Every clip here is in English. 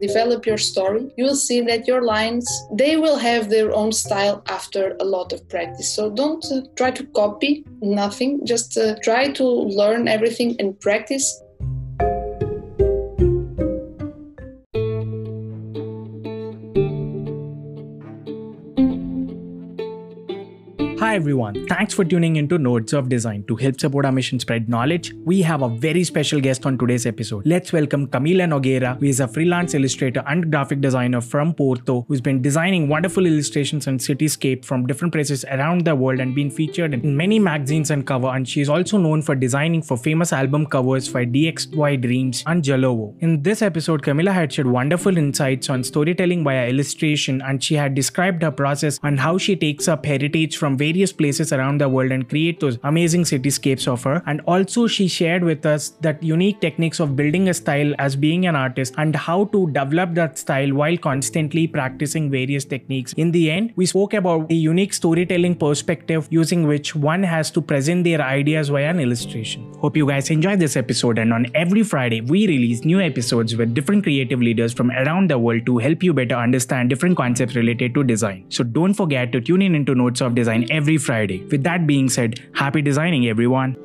develop your story, you will see that your lines they will have their own style after a lot of practice. So don't uh, try to copy nothing, just uh, try to learn everything and practice Hi everyone, thanks for tuning into Nodes of Design. To help support our mission spread knowledge, we have a very special guest on today's episode. Let's welcome Camila Nogueira, who is a freelance illustrator and graphic designer from Porto, who's been designing wonderful illustrations and cityscape from different places around the world and been featured in many magazines and cover. And she's also known for designing for famous album covers for DXY Dreams and Jalovo. In this episode, Camila had shared wonderful insights on storytelling via illustration, and she had described her process and how she takes up heritage from various various places around the world and create those amazing cityscapes of her. And also, she shared with us that unique techniques of building a style as being an artist and how to develop that style while constantly practicing various techniques. In the end, we spoke about the unique storytelling perspective using which one has to present their ideas via an illustration. Hope you guys enjoyed this episode. And on every Friday, we release new episodes with different creative leaders from around the world to help you better understand different concepts related to design. So don't forget to tune in into Notes of Design every every Friday. With that being said, happy designing, everyone.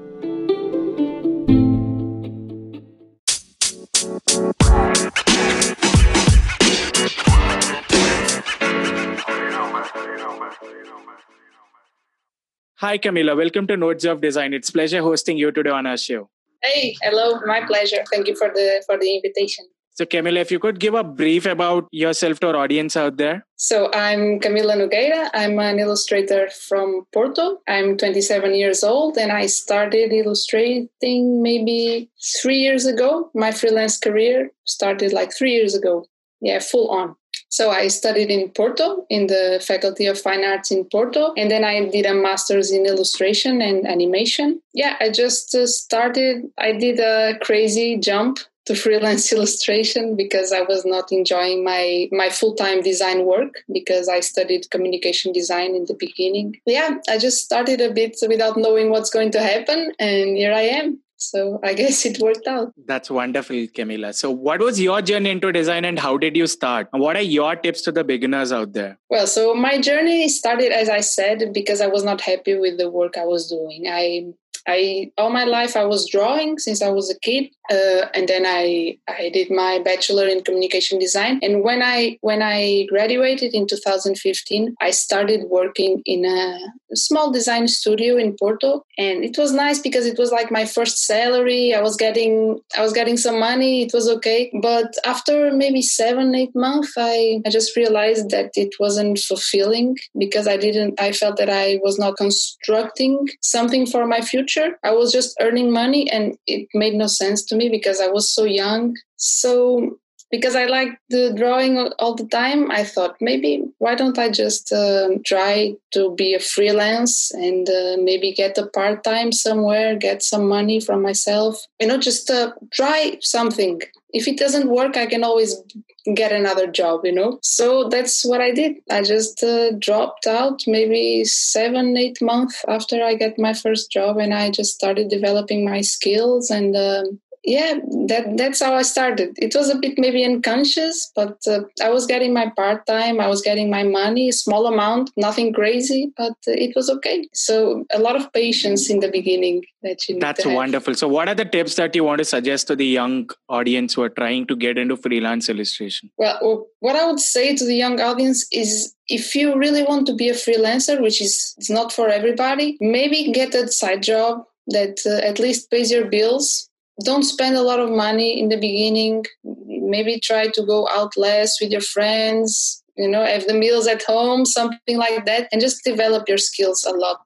Hi, Camila. Welcome to Nodes of Design. It's pleasure hosting you today on our show. Hey, hello. My pleasure. Thank you for the for the invitation. So, Camila, if you could give a brief about yourself to our audience out there. So, I'm Camila Nogueira. I'm an illustrator from Porto. I'm 27 years old and I started illustrating maybe three years ago. My freelance career started like three years ago. Yeah, full on. So I studied in Porto in the Faculty of Fine Arts in Porto, and then I did a master's in illustration and animation. Yeah, I just uh, started. I did a crazy jump to freelance illustration because I was not enjoying my my full-time design work because I studied communication design in the beginning. Yeah, I just started a bit without knowing what's going to happen and here I am. So I guess it worked out. That's wonderful, Camila. So what was your journey into design and how did you start? What are your tips to the beginners out there? Well, so my journey started as I said because I was not happy with the work I was doing. I I all my life I was drawing since I was a kid, uh, and then I I did my bachelor in communication design. And when I when I graduated in 2015, I started working in a small design studio in Porto, and it was nice because it was like my first salary. I was getting I was getting some money. It was okay, but after maybe seven eight months, I I just realized that it wasn't fulfilling because I didn't. I felt that I was not constructing something for my future. I was just earning money and it made no sense to me because I was so young. So because I liked the drawing all the time, I thought maybe why don't I just uh, try to be a freelance and uh, maybe get a part time somewhere, get some money from myself, you know, just uh, try something. If it doesn't work, I can always get another job, you know? So that's what I did. I just uh, dropped out maybe seven, eight months after I got my first job and I just started developing my skills and um, yeah that that's how i started. It was a bit maybe unconscious but uh, i was getting my part time i was getting my money small amount nothing crazy but uh, it was okay. So a lot of patience in the beginning that you that's wonderful. So what are the tips that you want to suggest to the young audience who are trying to get into freelance illustration? Well what i would say to the young audience is if you really want to be a freelancer which is it's not for everybody maybe get a side job that uh, at least pays your bills don't spend a lot of money in the beginning. Maybe try to go out less with your friends you know have the meals at home something like that and just develop your skills a lot.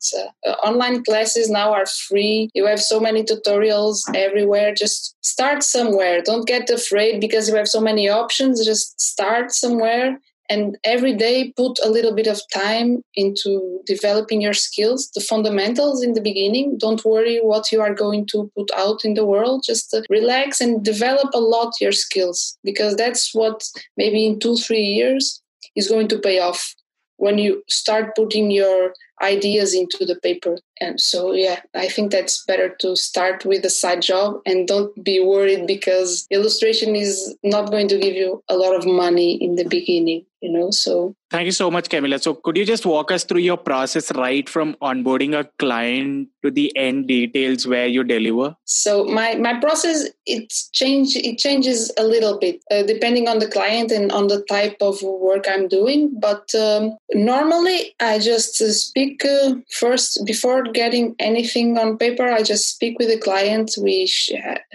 Uh, online classes now are free. You have so many tutorials everywhere. Just start somewhere. Don't get afraid because you have so many options. Just start somewhere and every day put a little bit of time into developing your skills the fundamentals in the beginning don't worry what you are going to put out in the world just uh, relax and develop a lot your skills because that's what maybe in two three years is going to pay off when you start putting your ideas into the paper. And so, yeah, I think that's better to start with a side job and don't be worried because illustration is not going to give you a lot of money in the beginning you know so. Thank you so much camila so could you just walk us through your process right from onboarding a client to the end details where you deliver? So my my process it's change it changes a little bit uh, depending on the client and on the type of work i'm doing. But um, normally i just uh, speak uh, first before getting anything on paper i just speak with the client we sh-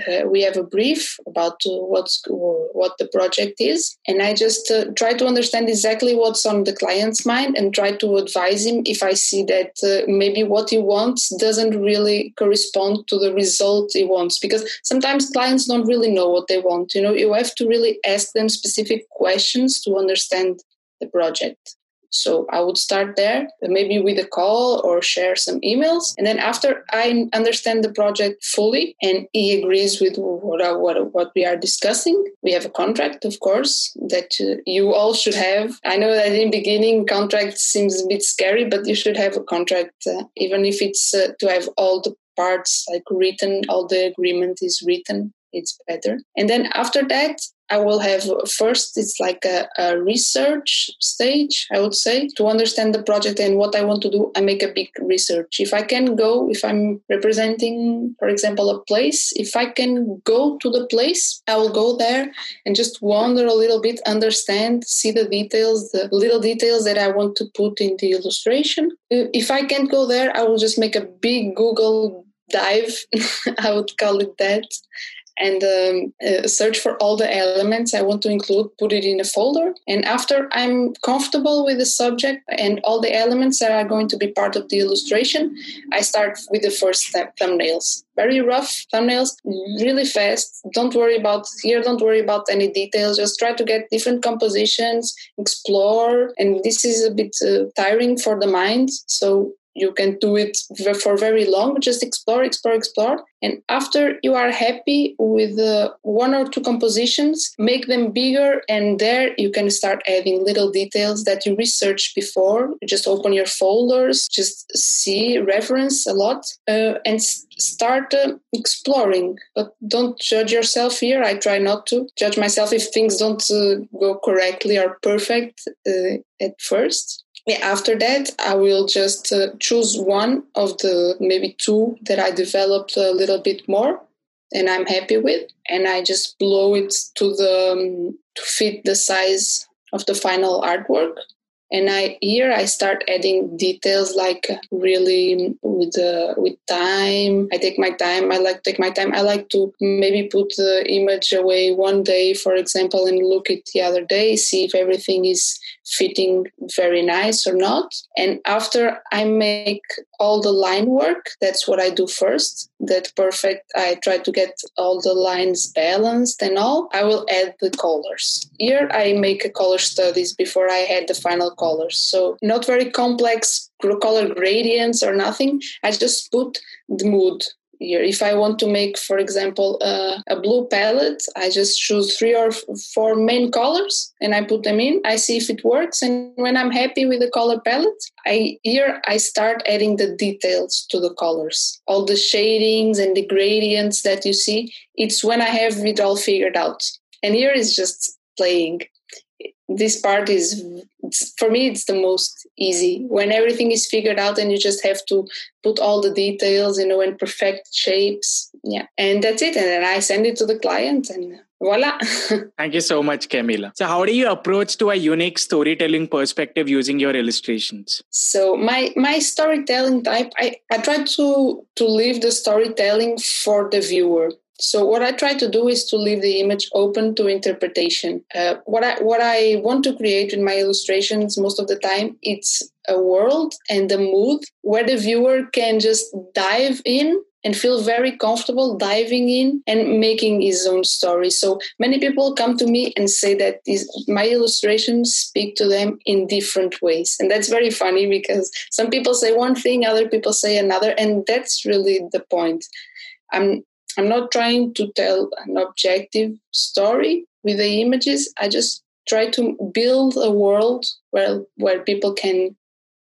uh, we have a brief about what's what the project is and i just uh, try to understand understand exactly what's on the client's mind and try to advise him if I see that uh, maybe what he wants doesn't really correspond to the result he wants. Because sometimes clients don't really know what they want. You know, you have to really ask them specific questions to understand the project. So I would start there, maybe with a call or share some emails. And then after I understand the project fully and he agrees with what, what, what we are discussing, we have a contract, of course, that uh, you all should have. I know that in the beginning, contract seems a bit scary, but you should have a contract, uh, even if it's uh, to have all the parts like written, all the agreement is written it's better. And then after that, I will have first, it's like a, a, research stage, I would say, to understand the project and what I want to do. I make a big research. If I can go, if I'm representing, for example, a place, if I can go to the place, I will go there and just wander a little bit, understand, see the details, the little details that I want to put in the illustration. If I can't go there, I will just make a big Google dive, I would call it that, and um, uh, search for all the elements I want to include, put it in a folder. And after I'm comfortable with the subject and all the elements that are going to be part of the illustration, I start with the first step, thumbnails. Very rough thumbnails, really fast. Don't worry about here, don't worry about any details. Just try to get different compositions, explore. And this is a bit uh, tiring for the mind. So you can do it for very long just explore explore explore. And after you are happy with uh, one or two compositions make them bigger and there you can start adding little details that you researched before. Just open your folders just see reference a lot uh, and start uh, exploring. But don't judge yourself here. I try not to judge myself if things don't uh, go correctly or perfect uh, at first after that, I will just uh, choose one of the maybe two that I developed a little bit more and I'm happy with, and I just blow it to the um, to fit the size of the final artwork and i here i start adding details like really with uh, with time. I take my time. I like take my time. I like to maybe put the image away one day for example and look it the other day see if everything is fitting very nice or not. And after i make all the line work that's what i do first. That perfect i try to get all the lines balanced and all. I will add the colors. Here i make a color studies before i add the final colors so not very complex color gradients or nothing i just put the mood here. If I want to make, for example, uh, a blue palette, I just choose three or four main colors and I put them in. I see if it works, and when I'm happy with the color palette, I here I start adding the details to the colors, all the shadings and the gradients that you see. It's when I have it all figured out, and here is just playing this part is for me it's the most easy. When everything is figured out and you just have to put all the details you know and perfect shapes. Yeah. And that's it. And then i send it to the client and voila. Thank you so much camila. So how do you approach to a unique storytelling perspective using your illustrations? So my my storytelling type i i try to to leave the storytelling for the viewer so what I try to do is to leave the image open to interpretation. Uh, what I what I want to create in my illustrations most of the time it's a world and a mood where the viewer can just dive in and feel very comfortable diving in and making his own story. So many people come to me and say that these, my illustrations speak to them in different ways. And that's very funny because some people say one thing, other people say another, and that's really the point. I'm I'm not trying to tell an objective story with the images. I just try to build a world where where people can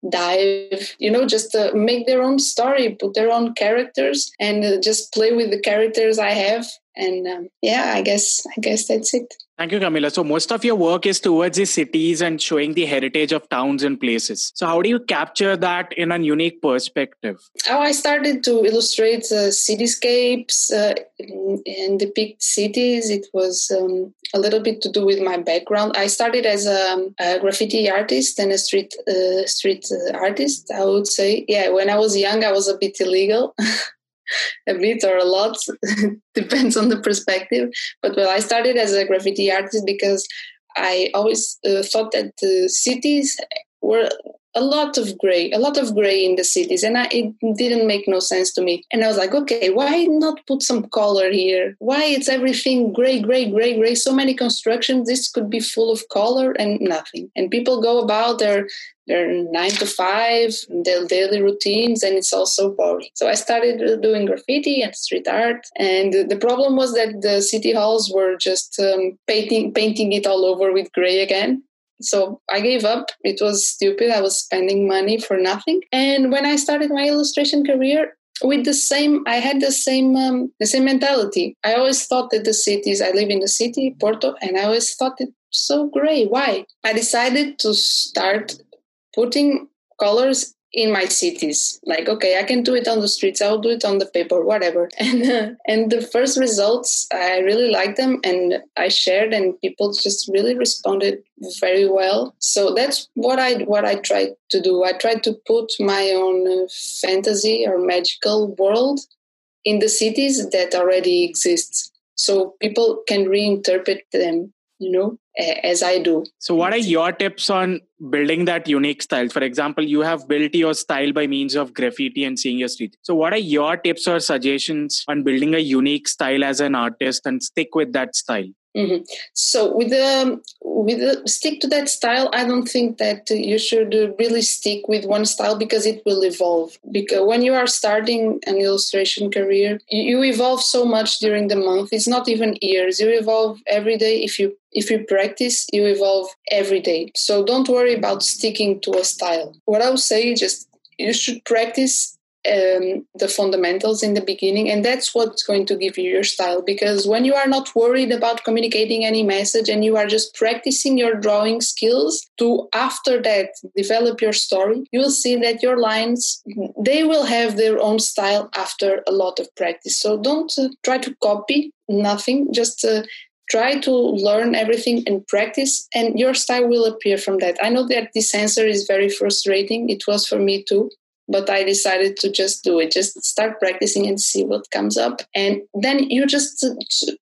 dive you know just uh, make their own story put their own characters and uh, just play with the characters i have and um, yeah i guess i guess that's it Thank you, Camila. So, most of your work is towards the cities and showing the heritage of towns and places. So, how do you capture that in a unique perspective? oh I started to illustrate uh, cityscapes uh, and depict cities, it was um, a little bit to do with my background. I started as a, a graffiti artist and a street uh, street uh, artist. I would say, yeah. When I was young, I was a bit illegal. a bit or a lot depends on the perspective. But well i started as a graffiti artist because i always uh, thought that the cities were a lot of gray, a lot of gray in the cities, and I, it didn't make no sense to me. And I was like, okay, why not put some color here? Why it's everything gray, gray, gray, gray? So many constructions. This could be full of color and nothing. And people go about their their nine to five, their daily routines, and it's also boring. So I started doing graffiti and street art, and the problem was that the city halls were just um, painting painting it all over with gray again. So I gave up. It was stupid. I was spending money for nothing. And when I started my illustration career, with the same i had the same um, the same mentality i always thought that the cities i live in the city porto and i always thought it so gray why i decided to start putting colors in my cities. Like okay i can do it on the streets i'll do it on the paper whatever. And uh, and the first results i really liked them and i shared and people just really responded very well. So that's what i what i tried to do. I tried to put my own uh, fantasy or magical world in the cities that already exists so people can reinterpret them you know as I do. So, what are your tips on building that unique style? For example, you have built your style by means of graffiti and seeing your street. So, what are your tips or suggestions on building a unique style as an artist and stick with that style? Mm-hmm. So with the with the stick to that style, I don't think that you should really stick with one style because it will evolve. Because when you are starting an illustration career, you evolve so much during the month. It's not even years. You evolve every day. If you if you practice, you evolve every day. So don't worry about sticking to a style. What I would say, is just you should practice um, the fundamentals in the beginning and that's what's going to give you your style because when you are not worried about communicating any message and you are just practicing your drawing skills to after that develop your story you will see that your lines they will have their own style after a lot of practice so don't uh, try to copy nothing just uh, try to learn everything and practice and your style will appear from that. I know that this answer is very frustrating. It was for me too but I decided to just do it, just start practicing and see what comes up. And then you just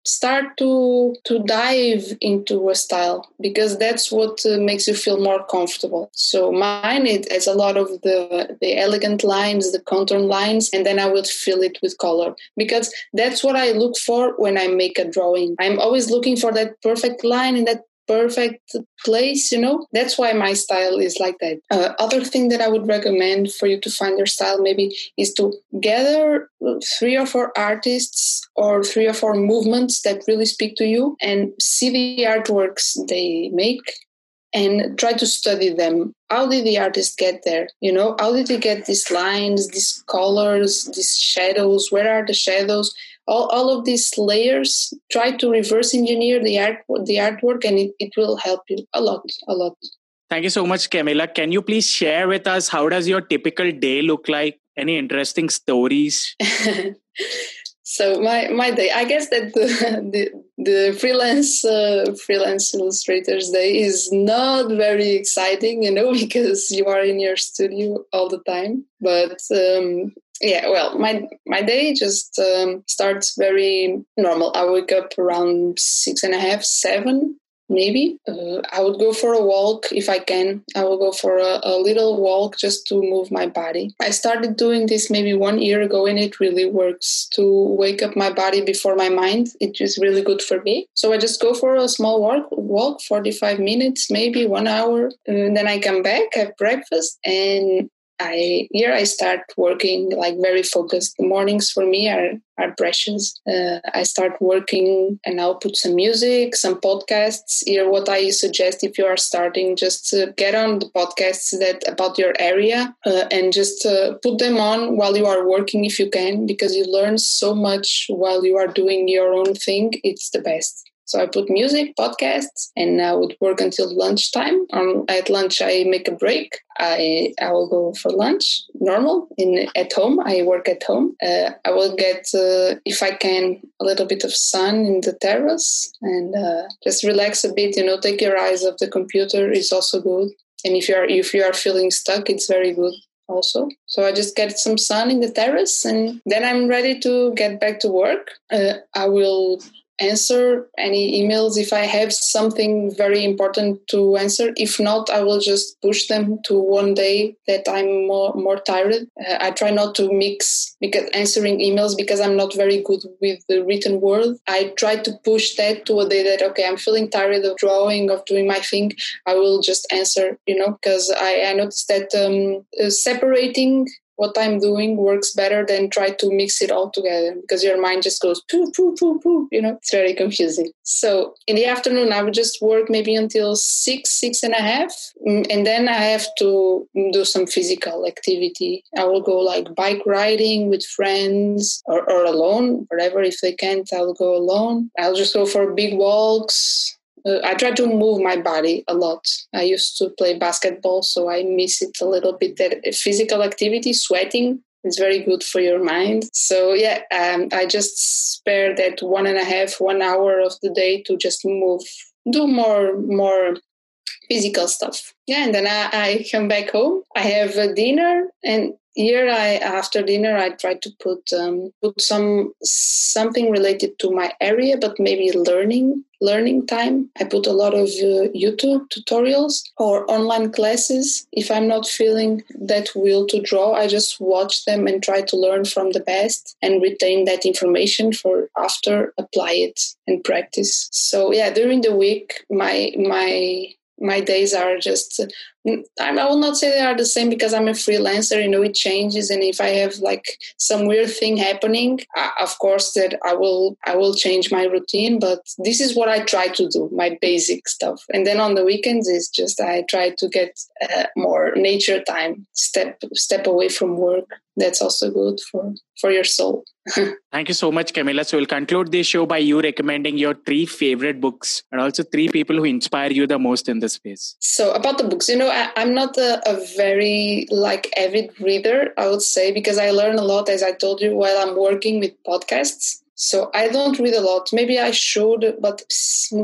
start to to dive into a style because that's what uh, makes you feel more comfortable. So mine it has a lot of the the elegant lines, the contour lines, and then I will fill it with color because that's what I look for when I make a drawing. I'm always looking for that perfect line and that perfect place you know? That's why my style is like that. Uh, other thing that i would recommend for you to find your style maybe is to gather three or four artists or three or four movements that really speak to you and see the artworks they make and try to study them. How did the artist get there? You know how did they get these lines these colors these shadows? Where are the shadows all, all of these layers try to reverse engineer the art the artwork and it, it will help you a lot a lot. Thank you so much camila. Can you please share with us how does your typical day look like? Any interesting stories? So my my day i guess that the the, the freelance uh, freelance illustrators day is not very exciting you know because you are in your studio all the time. But um, yeah well my my day just um, starts very normal. I wake up around six and a half seven maybe. Uh, i would go for a walk if i can. I will go for a, a, little walk just to move my body. I started doing this maybe one year ago and it really works. To wake up my body before my mind it is really good for me. So i just go for a small walk walk 45 minutes maybe one hour and then i come back have breakfast and I here I start working like very focused. The mornings for me are are precious. Uh, I start working and I'll put some music, some podcasts. Here, what I suggest if you are starting, just get on the podcasts that about your area uh, and just uh, put them on while you are working if you can, because you learn so much while you are doing your own thing. It's the best. So I put music, podcasts, and I would work until lunchtime. Um, at lunch, I make a break. I I will go for lunch, normal in at home. I work at home. Uh, I will get, uh, if I can, a little bit of sun in the terrace and uh, just relax a bit. You know, take your eyes off the computer is also good. And if you are if you are feeling stuck, it's very good also. So I just get some sun in the terrace and then I'm ready to get back to work. Uh, I will answer any emails if I have something very important to answer. If not, I will just push them to one day that I'm more, more tired. Uh, I try not to mix because answering emails because I'm not very good with the written word. I try to push that to a day that, okay, I'm feeling tired of drawing, of doing my thing. I will just answer, you know, because I, I noticed that um, uh, separating what I'm doing works better than try to mix it all together because your mind just goes poo, poo, poo, poo. You know, it's very confusing. So in the afternoon, I would just work maybe until six, six and a half. Mm, and then I have to do some physical activity. I will go like bike riding with friends or, or alone, whatever. If they can't, I'll go alone. I'll just go for big walks uh, I try to move my body a lot. I used to play basketball, so I miss it a little bit. That physical activity, sweating, is very good for your mind. So yeah, um, I just spare that one and a half, one hour of the day to just move, do more, more physical stuff. Yeah, and then I, I come back home. I have a dinner, and here i after dinner i try to put um, put some something related to my area but maybe learning learning time. I put a lot of uh, youtube tutorials or online classes. If i'm not feeling that will to draw i just watch them and try to learn from the best and retain that information for after apply it and practice. So yeah during the week my my my days are just I will not say they are the same because I'm a freelancer. You know, it changes, and if I have like some weird thing happening, uh, of course that I will I will change my routine. But this is what I try to do, my basic stuff. And then on the weekends, it's just I try to get uh, more nature time, step step away from work. That's also good for for your soul. Thank you so much, Camila. So we'll conclude this show by you recommending your three favorite books and also three people who inspire you the most in this space. So about the books, you know, I, am not a, a, very like avid reader, I would say, because I learn a lot, as I told you, while I'm working with podcasts. So I don't read a lot. Maybe I should, but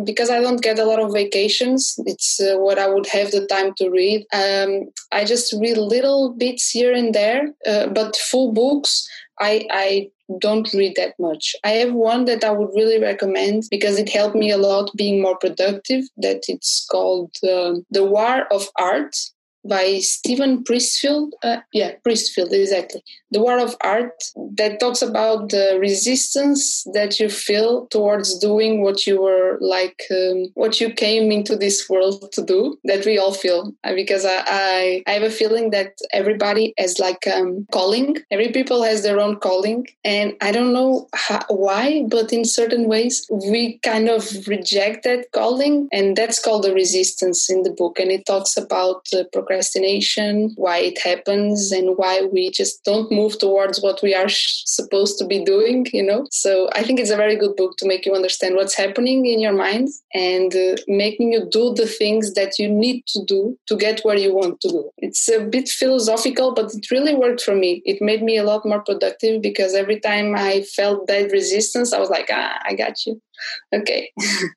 because I don't get a lot of vacations, it's uh, what I would have the time to read. Um, I just read little bits here and there, uh, but full books. I, I don't read that much. I have one that I would really recommend because it helped me a lot being more productive. That it's called uh, The War of Art by Steven Pressfield. Uh, yeah, Pressfield, exactly. The War of Art that talks about the resistance that you feel towards doing what you were like, um, what you came into this world to do, that we all feel. Uh, because I, I, I, have a feeling that everybody has like um, calling. Every people has their own calling. And I don't know how, why, but in certain ways, we kind of reject that calling. And that's called the resistance in the book. And it talks about uh, why it happens, and why we just don't move towards what we are sh- supposed to be doing, you know? So I think it's a very good book to make you understand what's happening in your mind and uh, making you do the things that you need to do to get where you want to go. It's a bit philosophical, but it really worked for me. It made me a lot more productive because every time I felt that resistance, I was like, ah, I got you okay.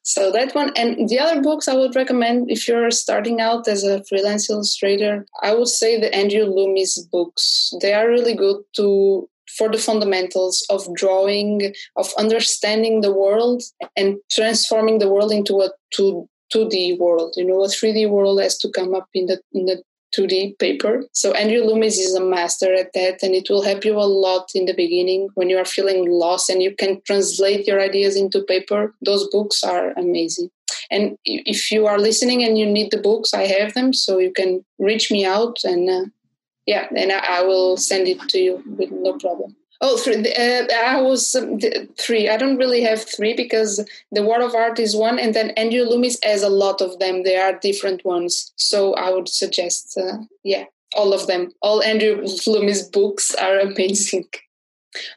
So that one. And the other books i would recommend if you're starting out as a freelance illustrator i would say the andrew loomis books. They are really good to for the fundamentals of drawing of understanding the world and transforming the world into a 2 2d world. You know a 3d world has to come up in the in the 2D paper. So Andrew Loomis is a master at that, and it will help you a lot in the beginning when you are feeling lost and you can translate your ideas into paper. Those books are amazing. And if you are listening and you need the books, I have them, so you can reach me out and uh, yeah, and I, I will send it to you with no problem. Oh, three. Uh, I was um, three. I don't really have three because the World of Art is one, and then Andrew Loomis has a lot of them. They are different ones. So I would suggest, uh, yeah, all of them. All Andrew Loomis books are amazing.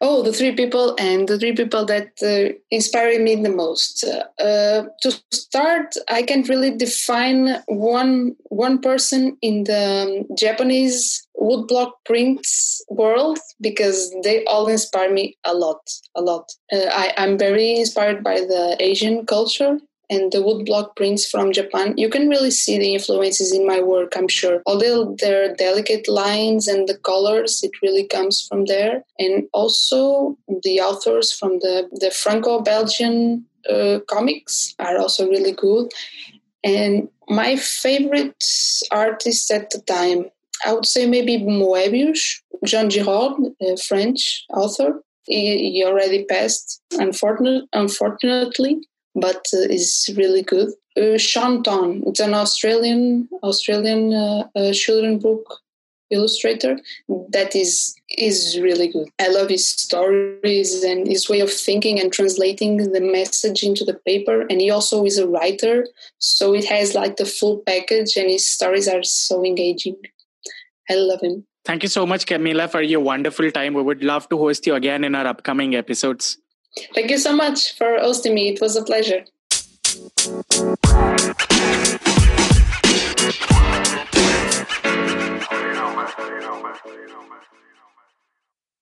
Oh, the three people and the three people that uh, inspire me the most. Uh, to start, I can't really define one one person in the um, Japanese woodblock prints world because they all inspire me a lot, a lot. Uh, I, I'm very inspired by the Asian culture and the woodblock prints from Japan, you can really see the influences in my work, I'm sure. Although their delicate lines and the colors, it really comes from there. And also the authors from the, the Franco-Belgian uh, comics are also really good. And my favorite artist at the time, I would say maybe Moebius, Jean Giraud, a French author. He, he already passed, unfortunately, unfortunately but uh, is really good. Uh, Shaun Tan, it's an Australian Australian uh, uh, children book illustrator that is is really good. I love his stories and his way of thinking and translating the message into the paper. And he also is a writer, so it has like the full package, and his stories are so engaging. I love him. Thank you so much, Camila, for your wonderful time. We would love to host you again in our upcoming episodes. Thank you so much for hosting me. It was a pleasure.